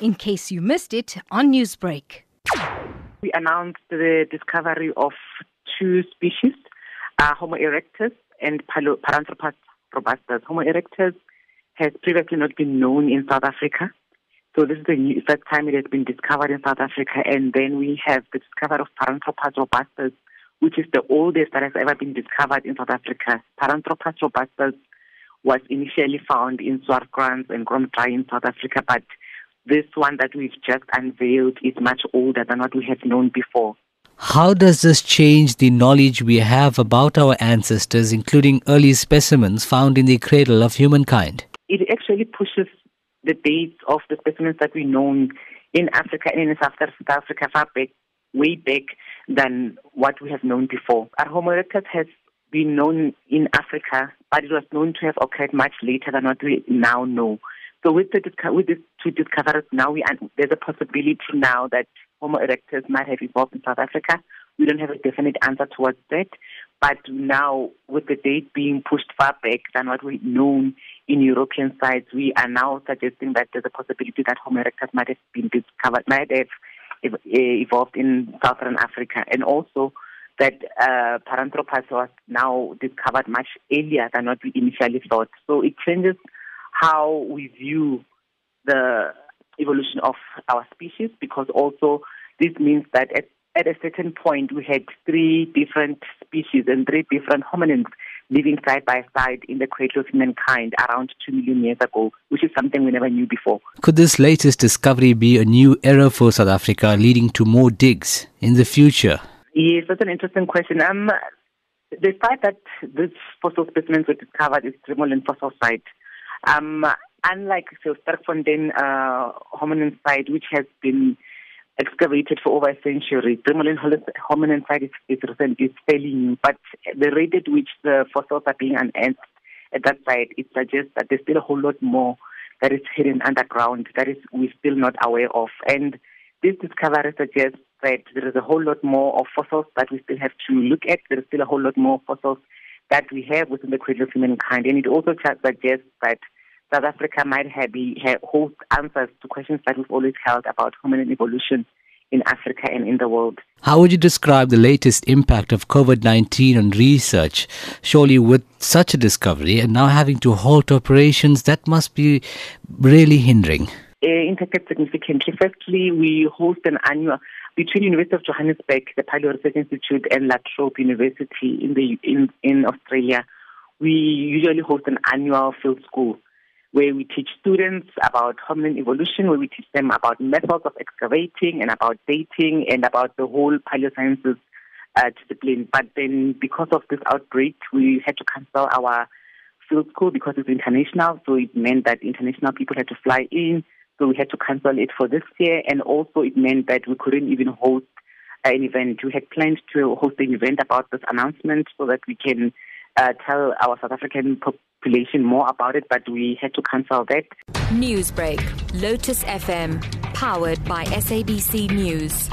in case you missed it on Newsbreak. We announced the discovery of two species, uh, Homo erectus and Paranthropus robustus. Homo erectus has previously not been known in South Africa. So this is the first time it has been discovered in South Africa. And then we have the discovery of Paranthropus robustus, which is the oldest that has ever been discovered in South Africa. Paranthropus robustus was initially found in Swartkrans and Kromdraai in South Africa, but this one that we've just unveiled is much older than what we have known before. How does this change the knowledge we have about our ancestors, including early specimens found in the cradle of humankind? It actually pushes the dates of the specimens that we know in Africa and in South Africa far back, way back than what we have known before. Our Homo erectus has been known in Africa, but it was known to have occurred much later than what we now know. So with the with the two discoveries now, we there's a possibility now that Homo erectus might have evolved in South Africa. We don't have a definite answer towards that, but now with the date being pushed far back than what we known in European sites, we are now suggesting that there's a possibility that Homo erectus might have been discovered, might have evolved in Southern Africa, and also that uh, Paranthropus was now discovered much earlier than what we initially thought. So it changes how we view the evolution of our species because also this means that at, at a certain point we had three different species and three different hominins living side by side in the cradle of mankind around 2 million years ago, which is something we never knew before. Could this latest discovery be a new era for South Africa, leading to more digs in the future? Yes, that's an interesting question. Um, the site that these fossil specimens were discovered is Drimolen fossil site. Um, unlike the Sterkfontein uh, hominin site, which has been excavated for over a century, Drimolen hominin site is, is, recent, is fairly new, but the rate at which the fossils are being unearthed at that site, it suggests that there's still a whole lot more that is hidden underground that is we're still not aware of. And this discovery suggests that there is a whole lot more of fossils that we still have to look at. There is still a whole lot more fossils that we have within the cradle of humankind. And it also suggests that South Africa might have, be, have host answers to questions that we've always held about human evolution in Africa and in the world. How would you describe the latest impact of COVID 19 on research? Surely, with such a discovery and now having to halt operations, that must be really hindering. Uh, impacted significantly. Firstly, we host an annual between University of Johannesburg, the Paleo Research Institute, and La Trobe University in the in, in Australia. We usually host an annual field school where we teach students about hominin evolution, where we teach them about methods of excavating and about dating and about the whole paleosciences uh, discipline. But then, because of this outbreak, we had to cancel our field school because it's international. So it meant that international people had to fly in so we had to cancel it for this year, and also it meant that we couldn't even host an event. We had planned to host an event about this announcement so that we can uh, tell our South African population more about it, but we had to cancel that. Newsbreak, Lotus FM, powered by SABC News.